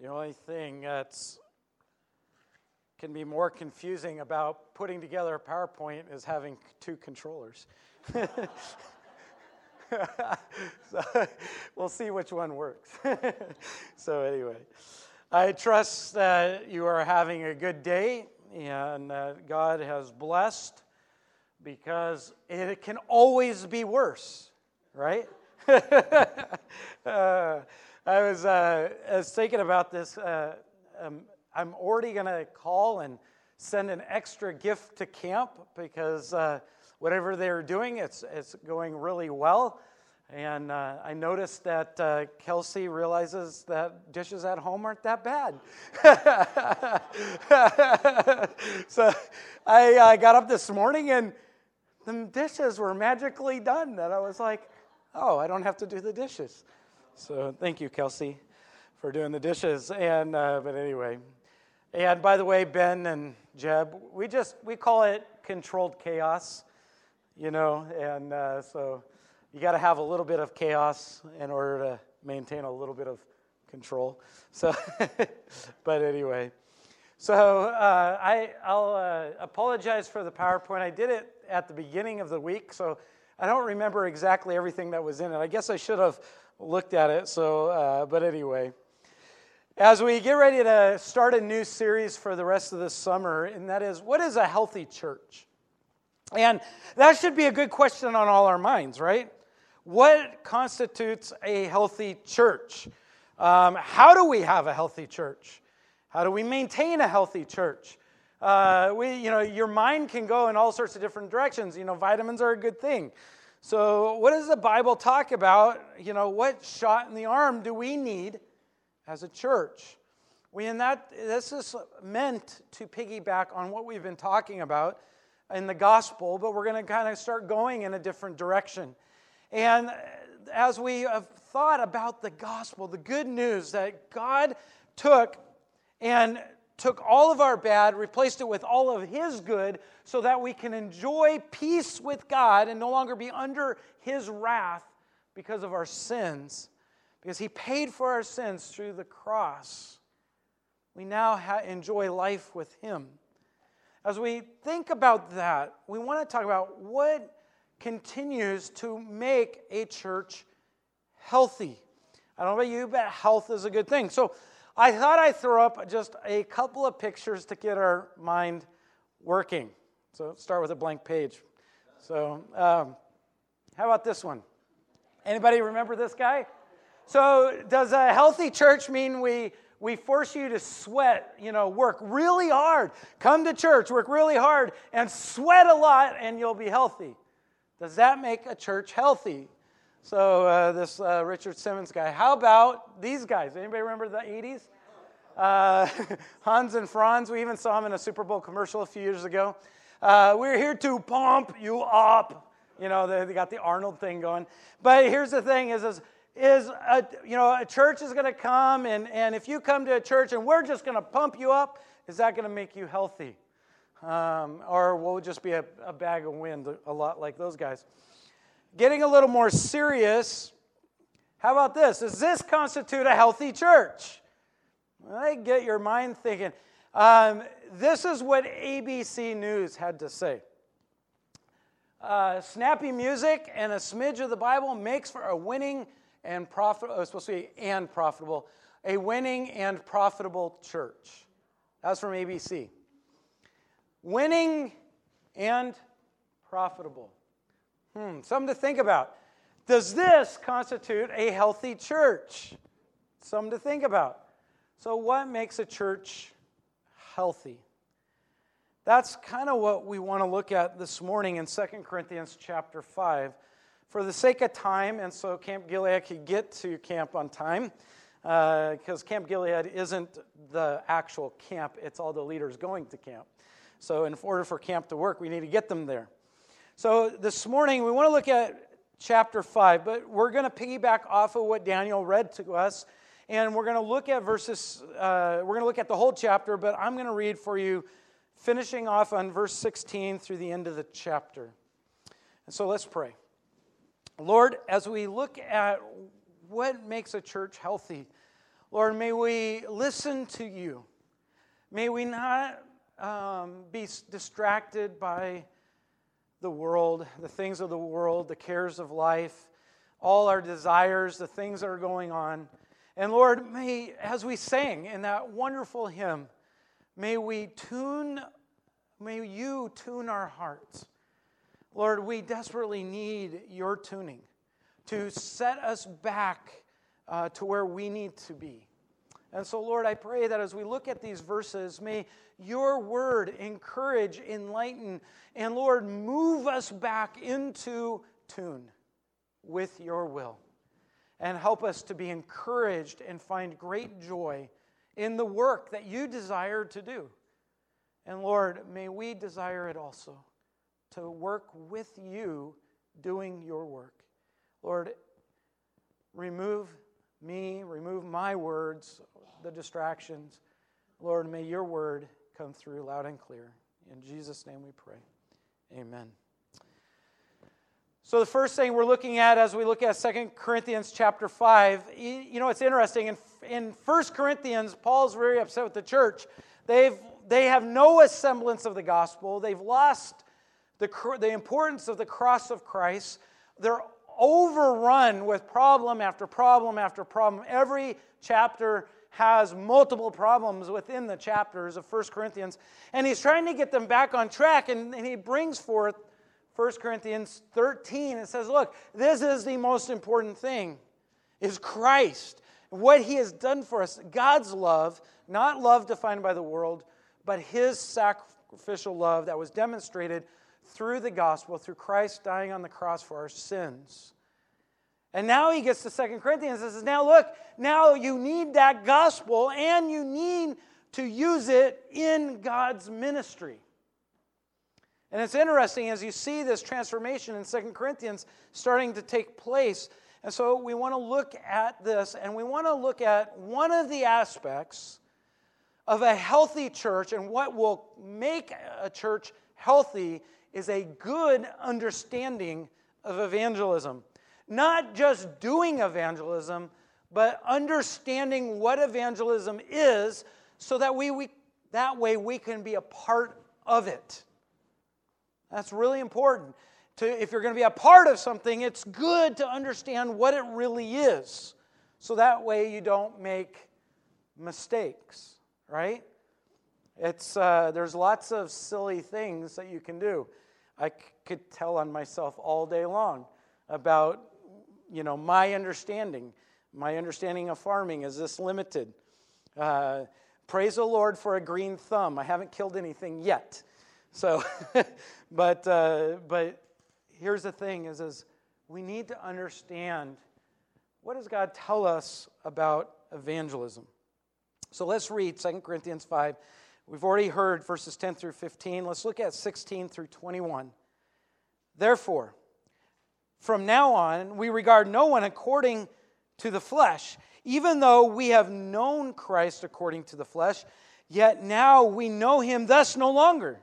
The only thing that's can be more confusing about putting together a PowerPoint is having two controllers. so we'll see which one works. so, anyway, I trust that you are having a good day and that God has blessed because it can always be worse, right? uh, I was, uh, I was thinking about this. Uh, um, I'm already going to call and send an extra gift to camp because uh, whatever they're doing, it's, it's going really well. And uh, I noticed that uh, Kelsey realizes that dishes at home aren't that bad. so I got up this morning and the dishes were magically done. And I was like, oh, I don't have to do the dishes. So thank you, Kelsey, for doing the dishes. And uh, but anyway, and by the way, Ben and Jeb, we just we call it controlled chaos, you know. And uh, so you got to have a little bit of chaos in order to maintain a little bit of control. So, but anyway. So uh, I, will uh, apologize for the PowerPoint. I did it at the beginning of the week, so I don't remember exactly everything that was in it. I guess I should have looked at it. So, uh, but anyway, as we get ready to start a new series for the rest of the summer, and that is, what is a healthy church? And that should be a good question on all our minds, right? What constitutes a healthy church? Um, how do we have a healthy church? How do we maintain a healthy church? Uh, we, you know, your mind can go in all sorts of different directions. You know, vitamins are a good thing. So, what does the Bible talk about? You know, what shot in the arm do we need as a church? We in that this is meant to piggyback on what we've been talking about in the gospel, but we're going to kind of start going in a different direction. And as we have thought about the gospel, the good news that God took and took all of our bad, replaced it with all of His good, so that we can enjoy peace with God and no longer be under His wrath because of our sins, because He paid for our sins through the cross. We now ha- enjoy life with Him. As we think about that, we want to talk about what continues to make a church healthy. I don't know about you, but health is a good thing. So, I thought I'd throw up just a couple of pictures to get our mind working. So start with a blank page. So um, how about this one? Anybody remember this guy? So does a healthy church mean we we force you to sweat, you know, work really hard. Come to church, work really hard, and sweat a lot, and you'll be healthy. Does that make a church healthy? So uh, this uh, Richard Simmons guy. How about these guys? Anybody remember the 80s? Uh, Hans and Franz. We even saw him in a Super Bowl commercial a few years ago. Uh, we're here to pump you up. You know, they, they got the Arnold thing going. But here's the thing: is is, is a, you know a church is going to come, and and if you come to a church and we're just going to pump you up, is that going to make you healthy? Um, or will it just be a, a bag of wind, a lot like those guys? Getting a little more serious, how about this? Does this constitute a healthy church? I get your mind thinking. Um, this is what ABC News had to say. Uh, snappy music and a smidge of the Bible makes for a winning and profitable, oh, supposed to be and profitable, a winning and profitable church. That's from ABC. Winning and profitable. Hmm, something to think about. Does this constitute a healthy church? Something to think about. So, what makes a church healthy? That's kind of what we want to look at this morning in 2 Corinthians chapter 5. For the sake of time, and so Camp Gilead could get to camp on time, because uh, Camp Gilead isn't the actual camp, it's all the leaders going to camp. So, in order for camp to work, we need to get them there. So, this morning, we want to look at chapter 5, but we're going to piggyback off of what Daniel read to us. And we're going to look at verses, uh, we're going to look at the whole chapter, but I'm going to read for you, finishing off on verse 16 through the end of the chapter. And so let's pray. Lord, as we look at what makes a church healthy, Lord, may we listen to you. May we not um, be distracted by the world, the things of the world, the cares of life, all our desires, the things that are going on. And Lord, may, as we sang in that wonderful hymn, may we tune, may you tune our hearts. Lord, we desperately need your tuning to set us back uh, to where we need to be. And so, Lord, I pray that as we look at these verses, may your word encourage, enlighten, and Lord, move us back into tune with your will. And help us to be encouraged and find great joy in the work that you desire to do. And Lord, may we desire it also to work with you doing your work. Lord, remove me, remove my words, the distractions. Lord, may your word come through loud and clear. In Jesus' name we pray. Amen. So the first thing we're looking at as we look at 2 Corinthians chapter 5, you know, it's interesting. In, in 1 Corinthians, Paul's very upset with the church. They've, they have no semblance of the gospel. They've lost the, the importance of the cross of Christ. They're overrun with problem after problem after problem. Every chapter has multiple problems within the chapters of 1 Corinthians. And he's trying to get them back on track, and, and he brings forth 1 Corinthians 13. It says, Look, this is the most important thing, is Christ. What he has done for us, God's love, not love defined by the world, but his sacrificial love that was demonstrated through the gospel, through Christ dying on the cross for our sins. And now he gets to Second Corinthians and says, Now look, now you need that gospel and you need to use it in God's ministry. And it's interesting as you see this transformation in Second Corinthians starting to take place. And so we want to look at this and we want to look at one of the aspects of a healthy church and what will make a church healthy is a good understanding of evangelism. Not just doing evangelism, but understanding what evangelism is so that we, we that way we can be a part of it. That's really important. To, if you're going to be a part of something, it's good to understand what it really is. So that way you don't make mistakes, right? It's, uh, there's lots of silly things that you can do. I c- could tell on myself all day long about, you know, my understanding. My understanding of farming is this limited. Uh, praise the Lord for a green thumb. I haven't killed anything yet. So, but, uh, but here's the thing is, is we need to understand what does God tell us about evangelism? So let's read 2 Corinthians 5, We've already heard verses 10 through 15. Let's look at 16 through 21. Therefore, from now on, we regard no one according to the flesh. Even though we have known Christ according to the flesh, yet now we know him thus no longer.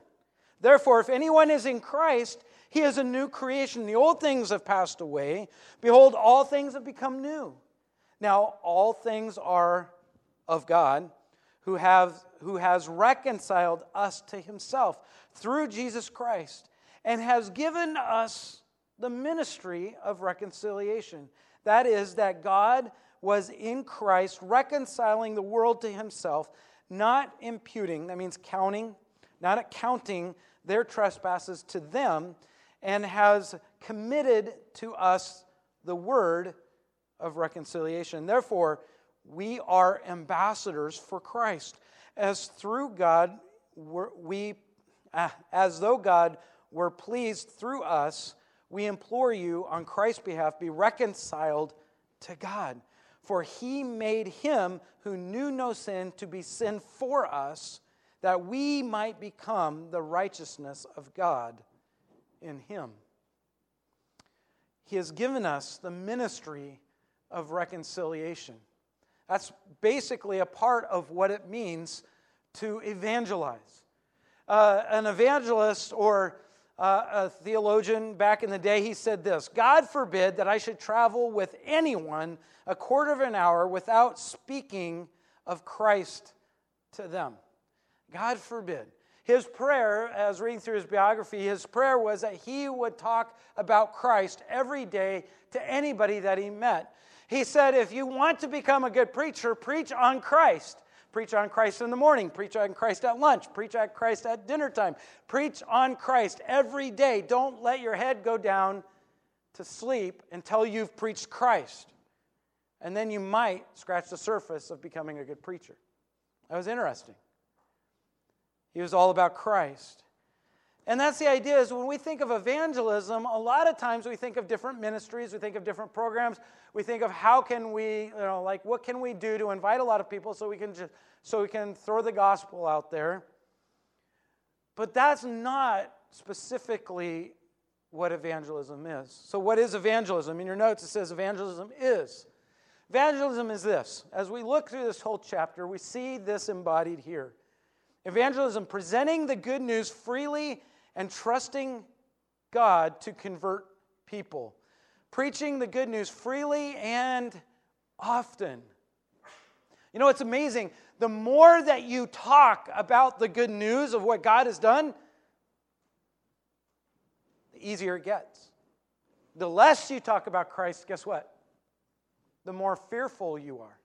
Therefore, if anyone is in Christ, he is a new creation. The old things have passed away. Behold, all things have become new. Now, all things are of God who, have, who has reconciled us to himself through Jesus Christ and has given us the ministry of reconciliation. That is, that God was in Christ reconciling the world to himself, not imputing, that means counting, not accounting their trespasses to them, and has committed to us the word of reconciliation. Therefore, we are ambassadors for Christ. As through God, we, ah, as though God were pleased through us, we implore you on Christ's behalf, be reconciled to God. For he made him who knew no sin to be sin for us, that we might become the righteousness of God in him. He has given us the ministry of reconciliation. That's basically a part of what it means to evangelize. Uh, an evangelist or uh, a theologian back in the day, he said this God forbid that I should travel with anyone a quarter of an hour without speaking of Christ to them. God forbid. His prayer, as reading through his biography, his prayer was that he would talk about Christ every day to anybody that he met. He said, if you want to become a good preacher, preach on Christ. Preach on Christ in the morning, preach on Christ at lunch, preach on Christ at dinner time. Preach on Christ every day. Don't let your head go down to sleep until you've preached Christ. And then you might scratch the surface of becoming a good preacher. That was interesting. He was all about Christ. And that's the idea is when we think of evangelism, a lot of times we think of different ministries, we think of different programs, we think of how can we, you know, like what can we do to invite a lot of people so we can just so we can throw the gospel out there. But that's not specifically what evangelism is. So what is evangelism? In your notes it says evangelism is. Evangelism is this. As we look through this whole chapter, we see this embodied here. Evangelism presenting the good news freely and trusting God to convert people. Preaching the good news freely and often. You know, it's amazing. The more that you talk about the good news of what God has done, the easier it gets. The less you talk about Christ, guess what? The more fearful you are.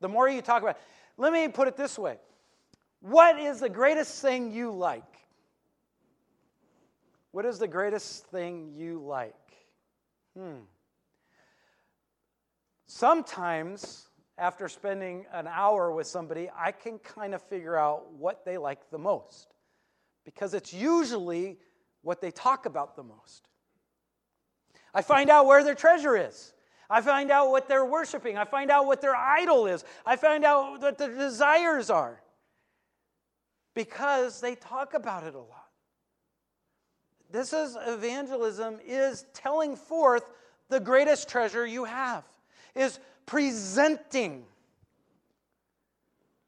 The more you talk about, let me put it this way. What is the greatest thing you like? What is the greatest thing you like? Hmm. Sometimes, after spending an hour with somebody, I can kind of figure out what they like the most because it's usually what they talk about the most. I find out where their treasure is. I find out what they're worshiping. I find out what their idol is. I find out what their desires are because they talk about it a lot. This is evangelism is telling forth the greatest treasure you have, is presenting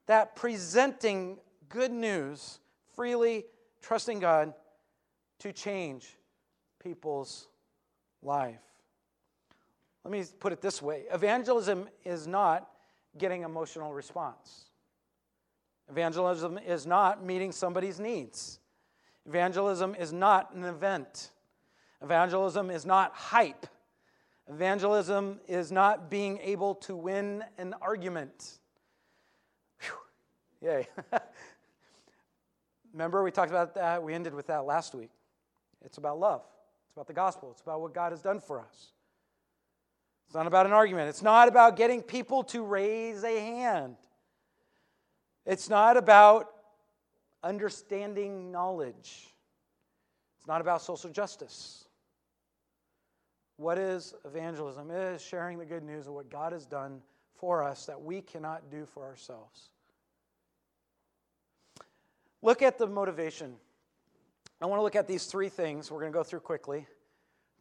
that presenting good news freely, trusting God to change people's life. Let me put it this way evangelism is not getting emotional response. Evangelism is not meeting somebody's needs. Evangelism is not an event. Evangelism is not hype. Evangelism is not being able to win an argument. Whew. Yay. Remember, we talked about that. We ended with that last week. It's about love, it's about the gospel, it's about what God has done for us. It's not about an argument, it's not about getting people to raise a hand. It's not about understanding knowledge. It's not about social justice. What is evangelism? It is sharing the good news of what God has done for us that we cannot do for ourselves. Look at the motivation. I want to look at these three things we're going to go through quickly.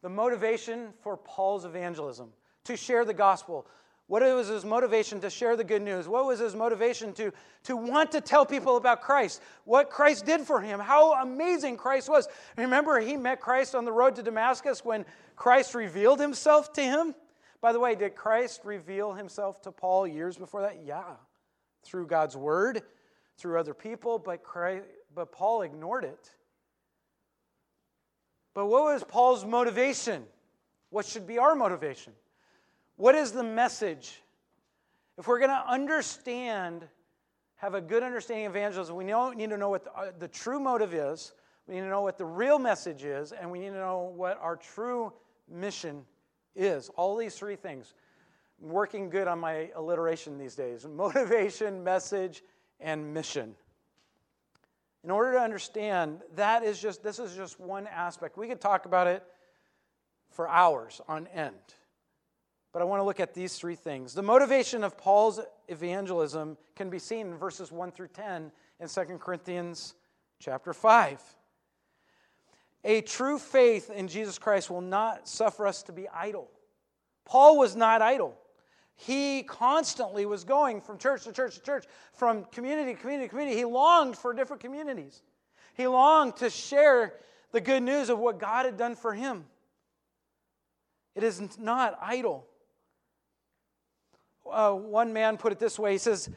The motivation for Paul's evangelism to share the gospel. What was his motivation to share the good news? What was his motivation to, to want to tell people about Christ? What Christ did for him? How amazing Christ was. Remember, he met Christ on the road to Damascus when Christ revealed himself to him? By the way, did Christ reveal himself to Paul years before that? Yeah, through God's word, through other people, but, Christ, but Paul ignored it. But what was Paul's motivation? What should be our motivation? What is the message? If we're going to understand, have a good understanding of evangelism, we need to know what the, uh, the true motive is, we need to know what the real message is, and we need to know what our true mission is. All these three things. I'm working good on my alliteration these days motivation, message, and mission. In order to understand, that is just, this is just one aspect. We could talk about it for hours on end. But I want to look at these three things. The motivation of Paul's evangelism can be seen in verses 1 through 10 in 2 Corinthians chapter 5. A true faith in Jesus Christ will not suffer us to be idle. Paul was not idle. He constantly was going from church to church to church, from community to community to community. He longed for different communities. He longed to share the good news of what God had done for him. It is not idle. Uh, one man put it this way he says,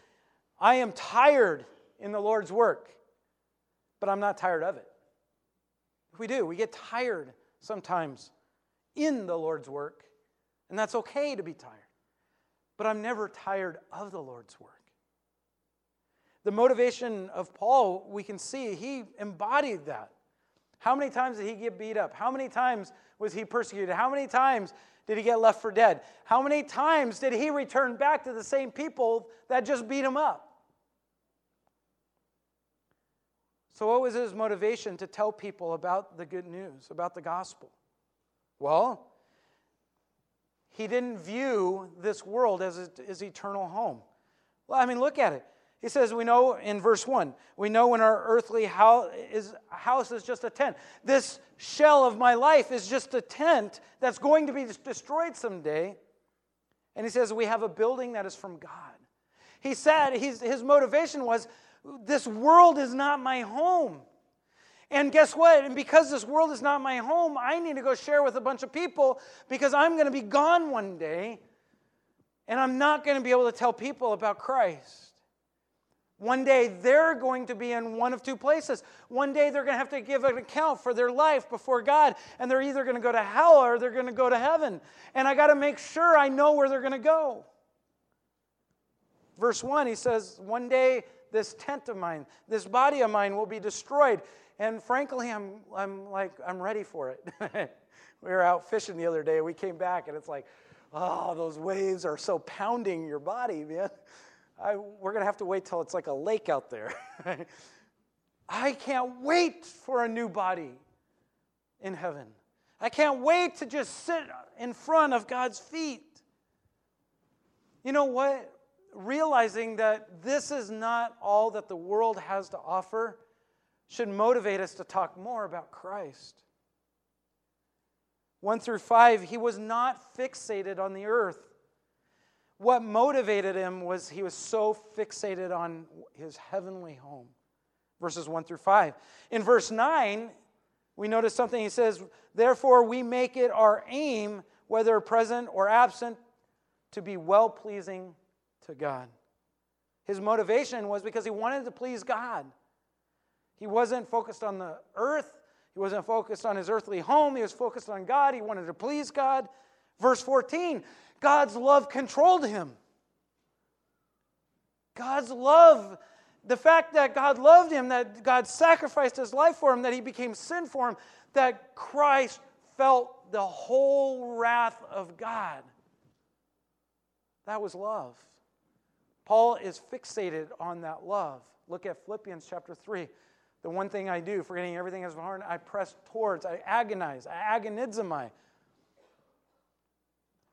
I am tired in the Lord's work, but I'm not tired of it. We do. We get tired sometimes in the Lord's work, and that's okay to be tired. But I'm never tired of the Lord's work. The motivation of Paul, we can see he embodied that. How many times did he get beat up? How many times was he persecuted? How many times did he get left for dead? How many times did he return back to the same people that just beat him up? So, what was his motivation to tell people about the good news, about the gospel? Well, he didn't view this world as his eternal home. Well, I mean, look at it. He says, We know in verse 1, we know when our earthly house is, house is just a tent. This shell of my life is just a tent that's going to be destroyed someday. And he says, We have a building that is from God. He said, his motivation was, This world is not my home. And guess what? And because this world is not my home, I need to go share with a bunch of people because I'm going to be gone one day and I'm not going to be able to tell people about Christ. One day they're going to be in one of two places. One day they're going to have to give an account for their life before God, and they're either going to go to hell or they're going to go to heaven. And I got to make sure I know where they're going to go. Verse 1, he says, One day this tent of mine, this body of mine will be destroyed. And frankly, I'm, I'm like, I'm ready for it. we were out fishing the other day. We came back, and it's like, oh, those waves are so pounding your body, man. I, we're going to have to wait till it's like a lake out there. I can't wait for a new body in heaven. I can't wait to just sit in front of God's feet. You know what? Realizing that this is not all that the world has to offer should motivate us to talk more about Christ. 1 through 5, he was not fixated on the earth what motivated him was he was so fixated on his heavenly home. Verses 1 through 5. In verse 9, we notice something. He says, Therefore, we make it our aim, whether present or absent, to be well pleasing to God. His motivation was because he wanted to please God. He wasn't focused on the earth, he wasn't focused on his earthly home, he was focused on God. He wanted to please God. Verse 14 God's love controlled him. God's love, the fact that God loved him, that God sacrificed his life for him, that he became sin for him, that Christ felt the whole wrath of God. That was love. Paul is fixated on that love. Look at Philippians chapter 3. The one thing I do, forgetting everything as hard, I press towards, I agonize, I agonizomai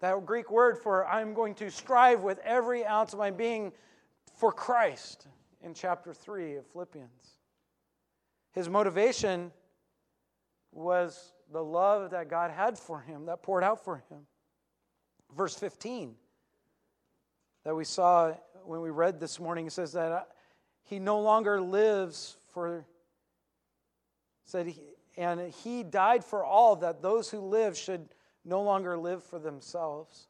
that Greek word for I'm going to strive with every ounce of my being for Christ in chapter 3 of Philippians. His motivation was the love that God had for him, that poured out for him. Verse 15 that we saw when we read this morning says that uh, he no longer lives for said he, and he died for all that those who live should no longer live for themselves.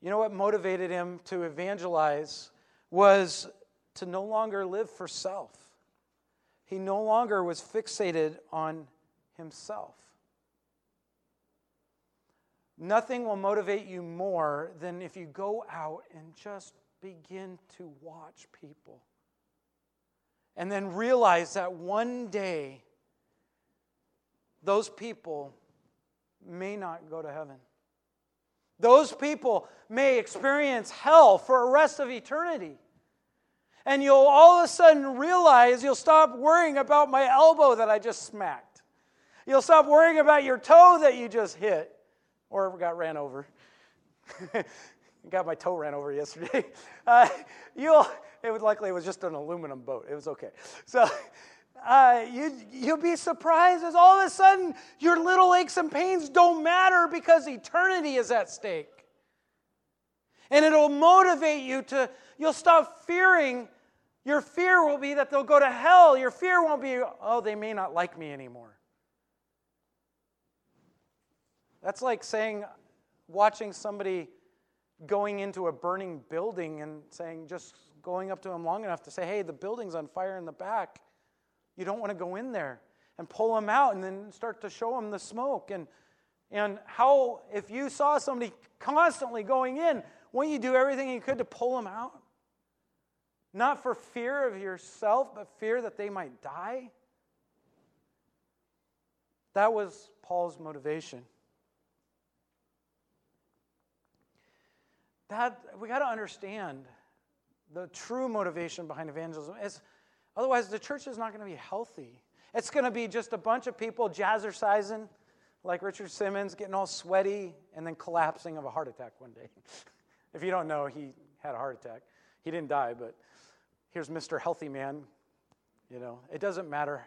You know what motivated him to evangelize was to no longer live for self. He no longer was fixated on himself. Nothing will motivate you more than if you go out and just begin to watch people. And then realize that one day, those people may not go to heaven. Those people may experience hell for a rest of eternity. And you'll all of a sudden realize you'll stop worrying about my elbow that I just smacked. You'll stop worrying about your toe that you just hit or got ran over. got my toe ran over yesterday. Uh, you'll, it was likely it was just an aluminum boat. It was okay. So uh, you, you'll be surprised as all of a sudden your little aches and pains don't matter because eternity is at stake. And it'll motivate you to, you'll stop fearing. Your fear will be that they'll go to hell. Your fear won't be, oh, they may not like me anymore. That's like saying, watching somebody going into a burning building and saying, just going up to them long enough to say, hey, the building's on fire in the back. You don't want to go in there and pull them out and then start to show them the smoke. And, and how, if you saw somebody constantly going in, wouldn't you do everything you could to pull them out? Not for fear of yourself, but fear that they might die? That was Paul's motivation. That we got to understand the true motivation behind evangelism is otherwise the church is not going to be healthy. It's going to be just a bunch of people jazzercising like Richard Simmons, getting all sweaty and then collapsing of a heart attack one day. if you don't know, he had a heart attack. He didn't die, but here's Mr. Healthy Man. You know, it doesn't matter.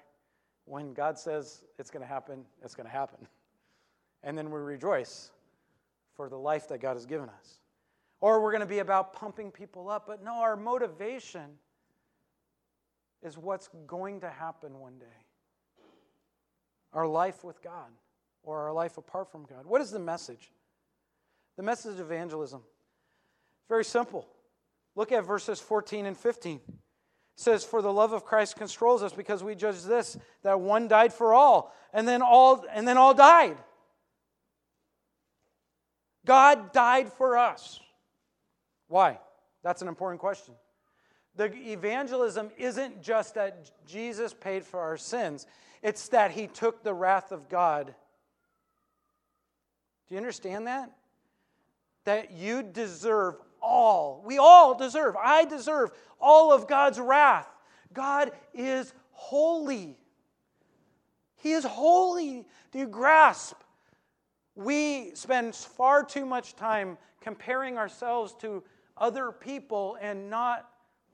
When God says it's going to happen, it's going to happen. And then we rejoice for the life that God has given us. Or we're going to be about pumping people up. But no, our motivation is what's going to happen one day our life with God or our life apart from God. What is the message? The message of evangelism. Very simple. Look at verses 14 and 15. It says, For the love of Christ controls us because we judge this, that one died for all, and then all, and then all died. God died for us. Why? That's an important question. The evangelism isn't just that Jesus paid for our sins, it's that he took the wrath of God. Do you understand that? That you deserve all, we all deserve, I deserve all of God's wrath. God is holy. He is holy. Do you grasp? We spend far too much time comparing ourselves to other people and not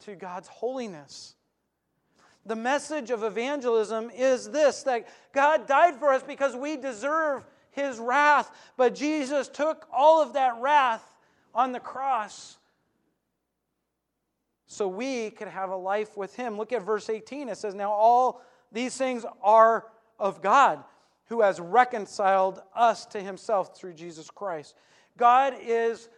to God's holiness. The message of evangelism is this that God died for us because we deserve his wrath, but Jesus took all of that wrath on the cross so we could have a life with him. Look at verse 18. It says, Now all these things are of God, who has reconciled us to himself through Jesus Christ. God is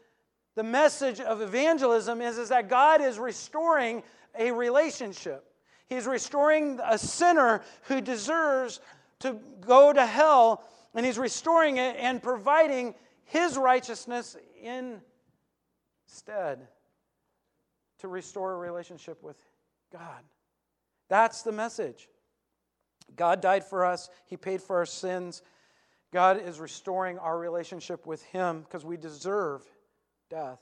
the message of evangelism is, is that God is restoring a relationship. He's restoring a sinner who deserves to go to hell, and he's restoring it and providing his righteousness instead to restore a relationship with God. That's the message. God died for us, He paid for our sins. God is restoring our relationship with Him because we deserve death.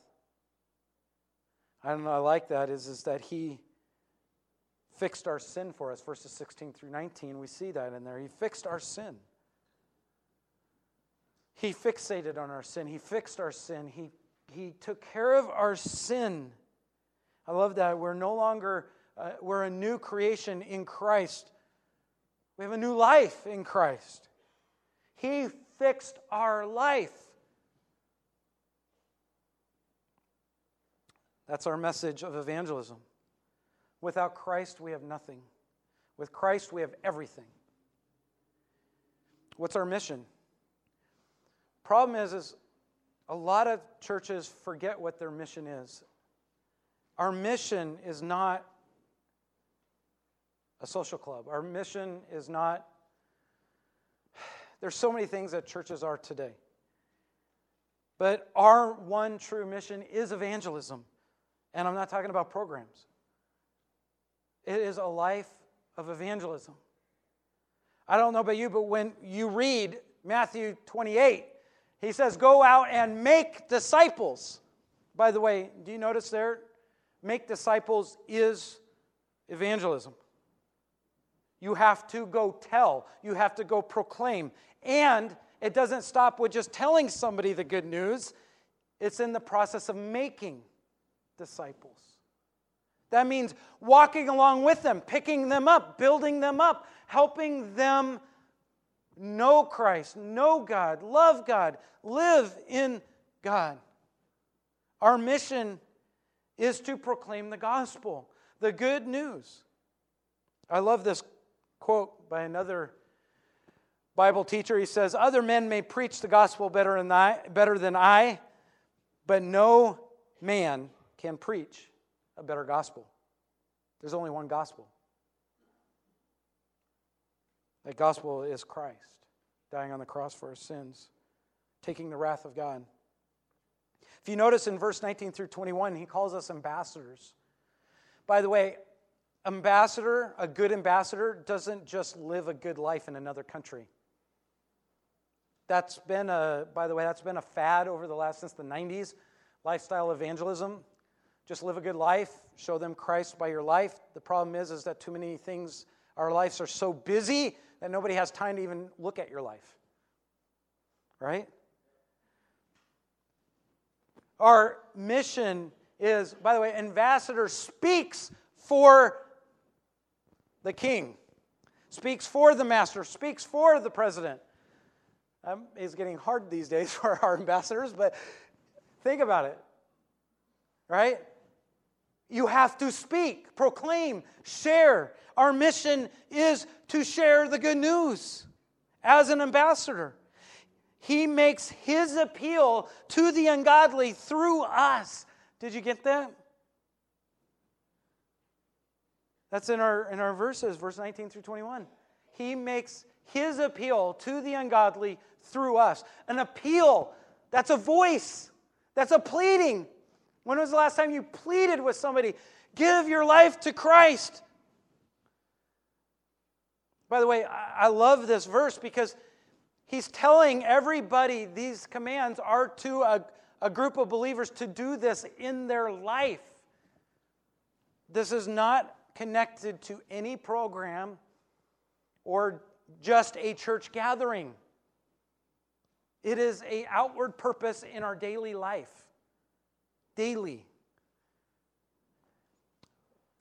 I I like that is, is that He fixed our sin for us. Verses 16 through 19, we see that in there. He fixed our sin. He fixated on our sin. He fixed our sin. He, he took care of our sin. I love that. We're no longer, uh, we're a new creation in Christ. We have a new life in Christ. He fixed our life. That's our message of evangelism. Without Christ, we have nothing. With Christ, we have everything. What's our mission? Problem is, is a lot of churches forget what their mission is. Our mission is not a social club. Our mission is not, there's so many things that churches are today. But our one true mission is evangelism. And I'm not talking about programs, it is a life of evangelism. I don't know about you, but when you read Matthew 28, he says, Go out and make disciples. By the way, do you notice there? Make disciples is evangelism. You have to go tell, you have to go proclaim. And it doesn't stop with just telling somebody the good news, it's in the process of making disciples. That means walking along with them, picking them up, building them up, helping them know Christ, know God, love God, live in God. Our mission is to proclaim the gospel, the good news. I love this quote by another Bible teacher, he says, Other men may preach the gospel better than I, better than I but no man can preach a better gospel. There's only one gospel. That gospel is Christ dying on the cross for our sins, taking the wrath of God. If you notice in verse 19 through 21, he calls us ambassadors. By the way, ambassador, a good ambassador, doesn't just live a good life in another country. That's been a, by the way, that's been a fad over the last, since the 90s, lifestyle evangelism. Just live a good life, show them Christ by your life. The problem is, is that too many things, our lives are so busy that nobody has time to even look at your life. Right? Our mission is, by the way, ambassador speaks for the king, speaks for the master, speaks for the president. Um, it's getting hard these days for our ambassadors, but think about it. Right? You have to speak, proclaim, share. Our mission is to share the good news as an ambassador. He makes his appeal to the ungodly through us. Did you get that? That's in our, in our verses, verse 19 through 21. He makes his appeal to the ungodly through us. An appeal, that's a voice, that's a pleading. When was the last time you pleaded with somebody? Give your life to Christ. By the way, I love this verse because he's telling everybody these commands are to a, a group of believers to do this in their life. This is not connected to any program or just a church gathering. It is a outward purpose in our daily life. Daily.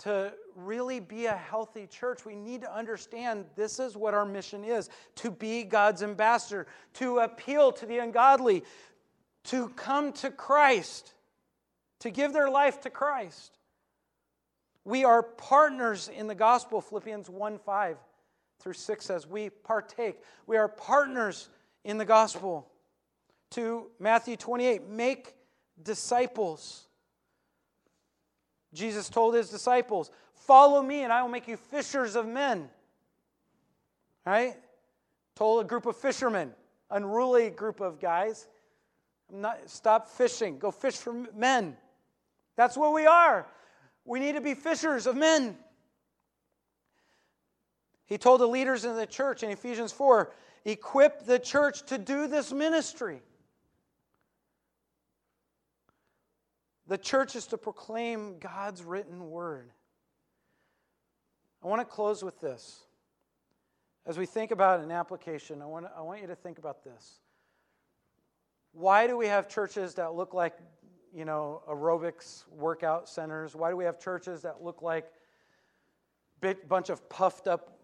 To really be a healthy church, we need to understand this is what our mission is to be God's ambassador, to appeal to the ungodly, to come to Christ, to give their life to Christ. We are partners in the gospel, Philippians 1 5 through 6 says, We partake. We are partners in the gospel. To Matthew 28, make disciples. Jesus told his disciples, Follow me, and I will make you fishers of men. Right? Told a group of fishermen, unruly group of guys, not, stop fishing, go fish for men. That's what we are. We need to be fishers of men. He told the leaders in the church in Ephesians 4 equip the church to do this ministry. The church is to proclaim God's written word. I want to close with this. As we think about an application, I want, I want you to think about this. Why do we have churches that look like, you know, aerobics workout centers? Why do we have churches that look like a bunch of puffed up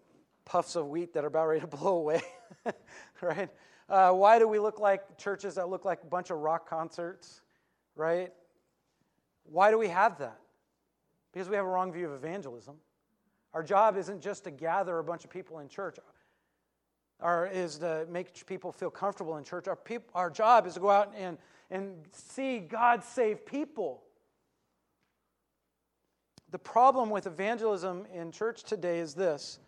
puffs of wheat that are about ready to blow away? right? Uh, why do we look like churches that look like a bunch of rock concerts? Right? Why do we have that? Because we have a wrong view of evangelism. Our job isn't just to gather a bunch of people in church, or is to make people feel comfortable in church. Our, peop- our job is to go out and, and see God save people. The problem with evangelism in church today is this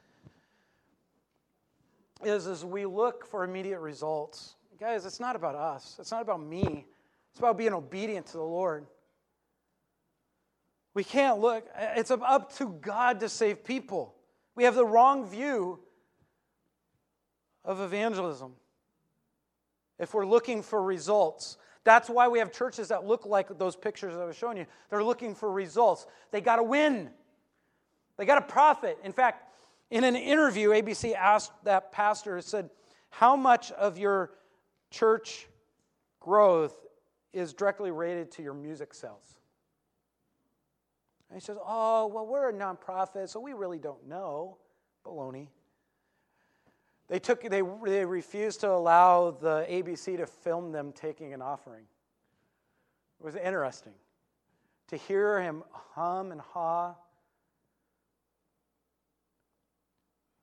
is as we look for immediate results. Guys, it's not about us. It's not about me. It's about being obedient to the Lord. We can't look, uh, it's up to God to save people. We have the wrong view of evangelism if we're looking for results. That's why we have churches that look like those pictures I was showing you. They're looking for results. They got to win, they got to profit. In fact, in an interview, ABC asked that pastor, said, How much of your church growth is directly related to your music sales? And he says, Oh, well, we're a nonprofit, so we really don't know. Baloney. They, took, they, they refused to allow the ABC to film them taking an offering. It was interesting to hear him hum and haw.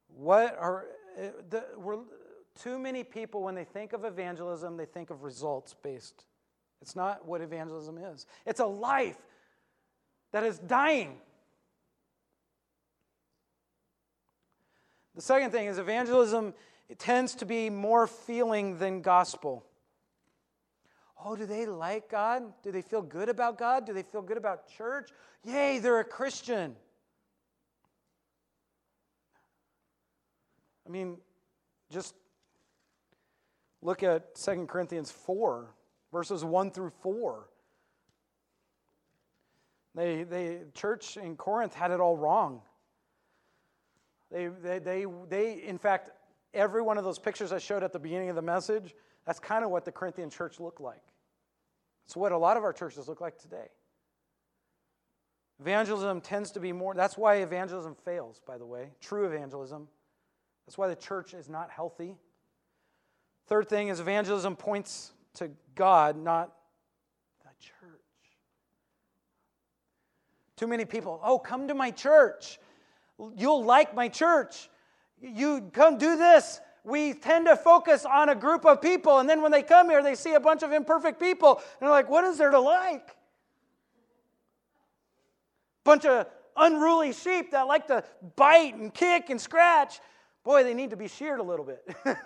What are, eh, the, we're, too many people, when they think of evangelism, they think of results based. It's not what evangelism is, it's a life that is dying. The second thing is evangelism it tends to be more feeling than gospel. Oh, do they like God? Do they feel good about God? Do they feel good about church? Yay, they're a Christian. I mean, just look at 2 Corinthians 4, verses 1 through 4. They, they, church in Corinth had it all wrong. They, they, they, they, in fact, every one of those pictures I showed at the beginning of the message, that's kind of what the Corinthian church looked like. It's what a lot of our churches look like today. Evangelism tends to be more, that's why evangelism fails, by the way, true evangelism. That's why the church is not healthy. Third thing is evangelism points to God, not the church. Too many people, oh, come to my church. You'll like my church. You come do this. We tend to focus on a group of people, and then when they come here, they see a bunch of imperfect people, and they're like, what is there to like? Bunch of unruly sheep that like to bite and kick and scratch. Boy, they need to be sheared a little bit.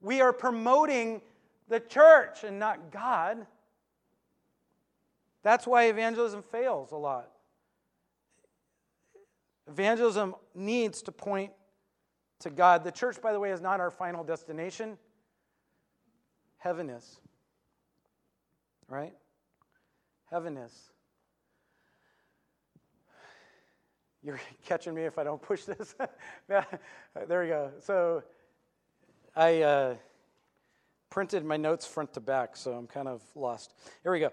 we are promoting the church and not God. That's why evangelism fails a lot. Evangelism needs to point to God. The church, by the way, is not our final destination. Heaven is. Right? Heaven is. You're catching me if I don't push this. there we go. So I uh, printed my notes front to back, so I'm kind of lost. Here we go.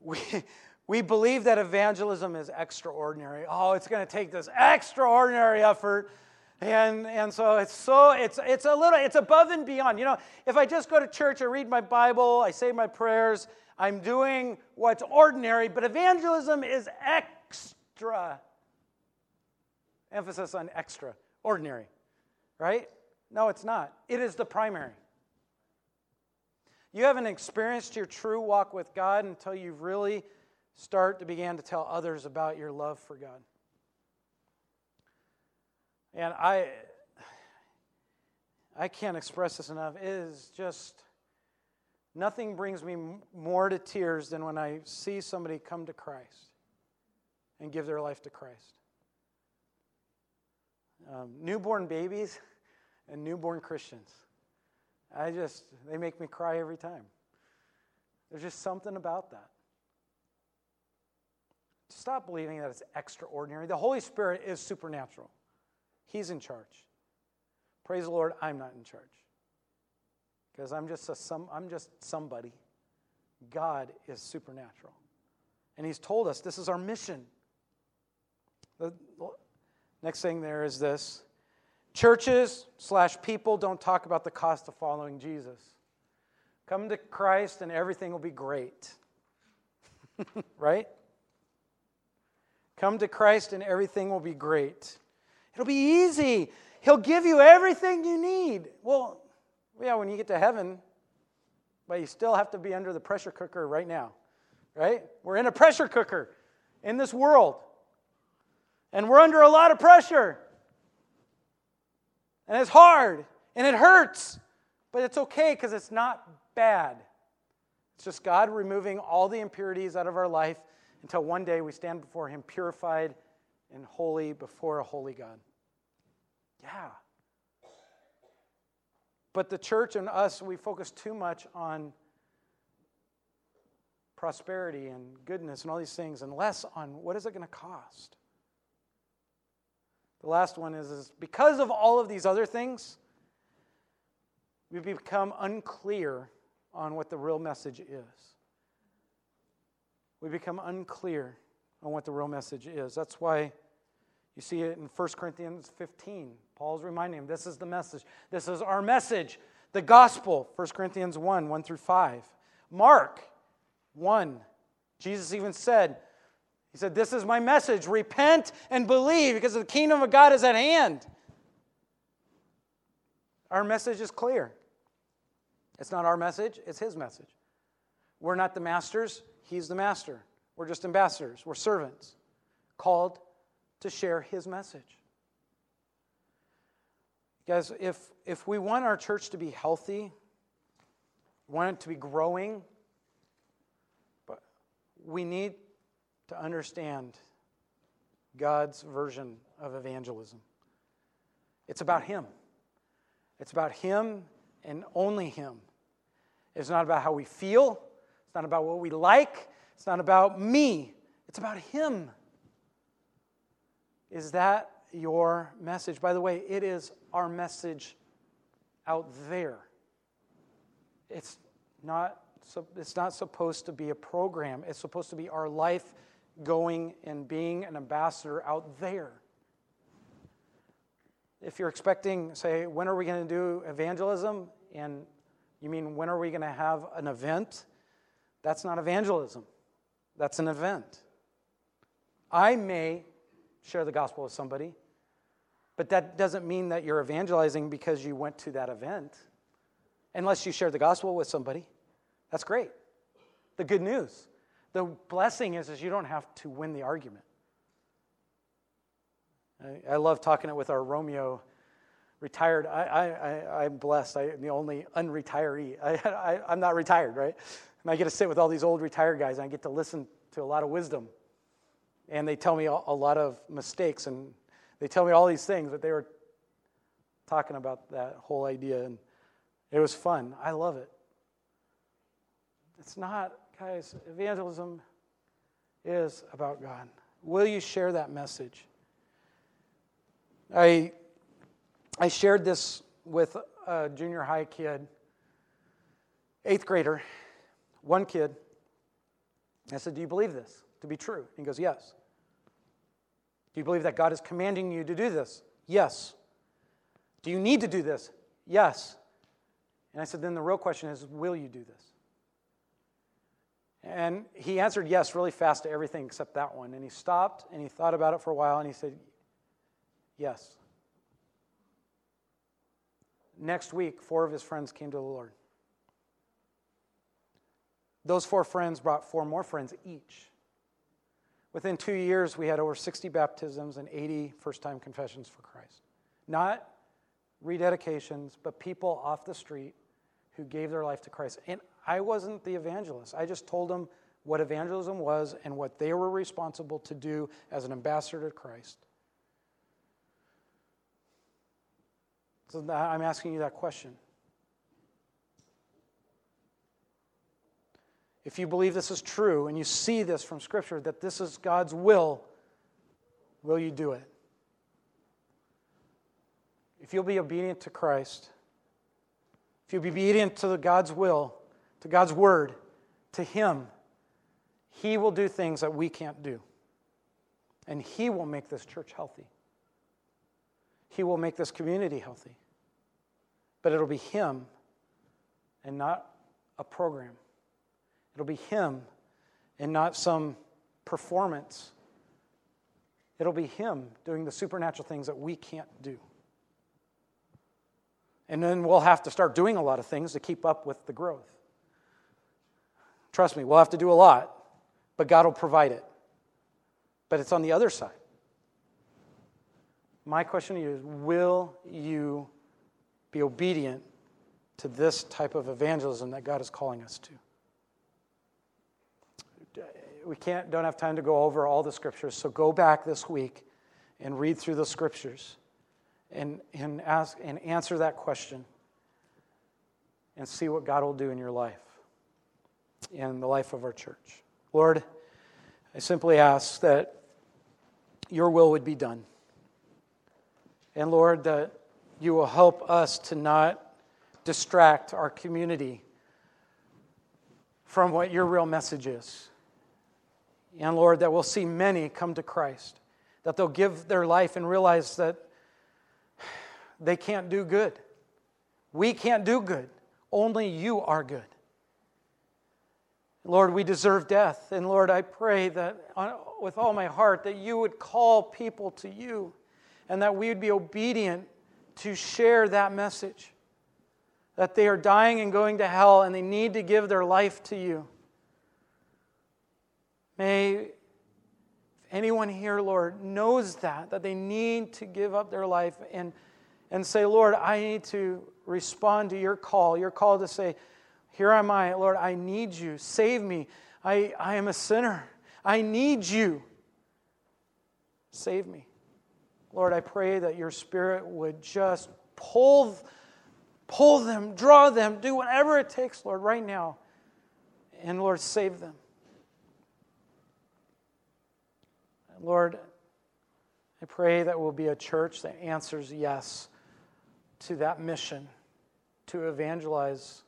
We, we believe that evangelism is extraordinary. Oh, it's going to take this extraordinary effort. And, and so it's so it's it's a little it's above and beyond. You know, if I just go to church, I read my Bible, I say my prayers, I'm doing what's ordinary, but evangelism is extra. Emphasis on extra, ordinary. Right? No, it's not. It is the primary. You haven't experienced your true walk with God until you've really start to begin to tell others about your love for God. And I I can't express this enough. It is just nothing brings me more to tears than when I see somebody come to Christ and give their life to Christ. Um, newborn babies and newborn Christians. I just, they make me cry every time. There's just something about that. Stop believing that it's extraordinary. The Holy Spirit is supernatural, He's in charge. Praise the Lord, I'm not in charge. Because I'm just a some I'm just somebody. God is supernatural. And he's told us this is our mission. The next thing there is this. Churches slash people don't talk about the cost of following Jesus. Come to Christ and everything will be great. right? Come to Christ and everything will be great. It'll be easy. He'll give you everything you need. Well, yeah, when you get to heaven, but you still have to be under the pressure cooker right now, right? We're in a pressure cooker in this world, and we're under a lot of pressure. And it's hard, and it hurts, but it's okay because it's not bad. It's just God removing all the impurities out of our life until one day we stand before Him purified and holy before a holy God. Yeah. But the church and us, we focus too much on prosperity and goodness and all these things and less on what is it going to cost. The last one is, is because of all of these other things, we become unclear on what the real message is we become unclear on what the real message is. That's why you see it in 1 Corinthians 15. Paul's reminding him this is the message. This is our message, the gospel. 1 Corinthians 1 1 through 5. Mark 1. Jesus even said, He said, This is my message. Repent and believe because the kingdom of God is at hand. Our message is clear. It's not our message, it's His message. We're not the masters, He's the master. We're just ambassadors, we're servants, called to share His message. Guys, if, if we want our church to be healthy, want it to be growing, but we need to understand God's version of evangelism. It's about Him. It's about Him and only Him. It's not about how we feel. It's not about what we like. It's not about me. It's about Him. Is that your message? By the way, it is our message out there. It's not, it's not supposed to be a program, it's supposed to be our life going and being an ambassador out there. If you're expecting, say, when are we going to do evangelism? And you mean, when are we going to have an event? That's not evangelism, that's an event. I may share the gospel with somebody, but that doesn't mean that you're evangelizing because you went to that event, unless you share the gospel with somebody. That's great. The good news. The blessing is, is you don't have to win the argument. I, I love talking it with our Romeo retired. I, I, I'm blessed. I'm the only unretiree. I, I, I'm not retired, right? And I get to sit with all these old retired guys and I get to listen to a lot of wisdom. And they tell me a, a lot of mistakes and they tell me all these things, but they were talking about that whole idea. And it was fun. I love it. It's not Guys, evangelism is about God. Will you share that message? I, I shared this with a junior high kid, eighth grader, one kid. I said, Do you believe this to be true? And He goes, Yes. Do you believe that God is commanding you to do this? Yes. Do you need to do this? Yes. And I said, Then the real question is, Will you do this? And he answered yes really fast to everything except that one. And he stopped and he thought about it for a while and he said, Yes. Next week, four of his friends came to the Lord. Those four friends brought four more friends each. Within two years, we had over 60 baptisms and 80 first time confessions for Christ. Not rededications, but people off the street who gave their life to Christ. And I wasn't the evangelist. I just told them what evangelism was and what they were responsible to do as an ambassador to Christ. So I'm asking you that question. If you believe this is true and you see this from Scripture, that this is God's will, will you do it? If you'll be obedient to Christ, if you'll be obedient to God's will, to God's word, to Him, He will do things that we can't do. And He will make this church healthy. He will make this community healthy. But it'll be Him and not a program. It'll be Him and not some performance. It'll be Him doing the supernatural things that we can't do. And then we'll have to start doing a lot of things to keep up with the growth. Trust me, we'll have to do a lot, but God will provide it. But it's on the other side. My question to you is Will you be obedient to this type of evangelism that God is calling us to? We can't, don't have time to go over all the scriptures, so go back this week and read through the scriptures and, and, ask, and answer that question and see what God will do in your life in the life of our church. Lord, I simply ask that your will would be done. And Lord, that you will help us to not distract our community from what your real message is. And Lord, that we'll see many come to Christ, that they'll give their life and realize that they can't do good. We can't do good. Only you are good. Lord, we deserve death. And Lord, I pray that with all my heart that you would call people to you and that we would be obedient to share that message. that they are dying and going to hell and they need to give their life to you. May anyone here, Lord, knows that, that they need to give up their life and, and say, Lord, I need to respond to your call, your call to say, Here am I, Lord, I need you. Save me. I, I am a sinner. I need you. Save me. Lord, I pray that your spirit would just pull, pull them, draw them, do whatever it takes, Lord, right now. And Lord, save them. Lord, I pray that we'll be a church that answers yes to that mission to evangelize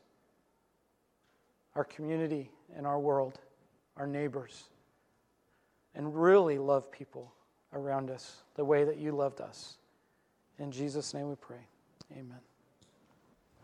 our community and our world, our neighbors, and really love people around us the way that you loved us. In Jesus' name we pray. Amen.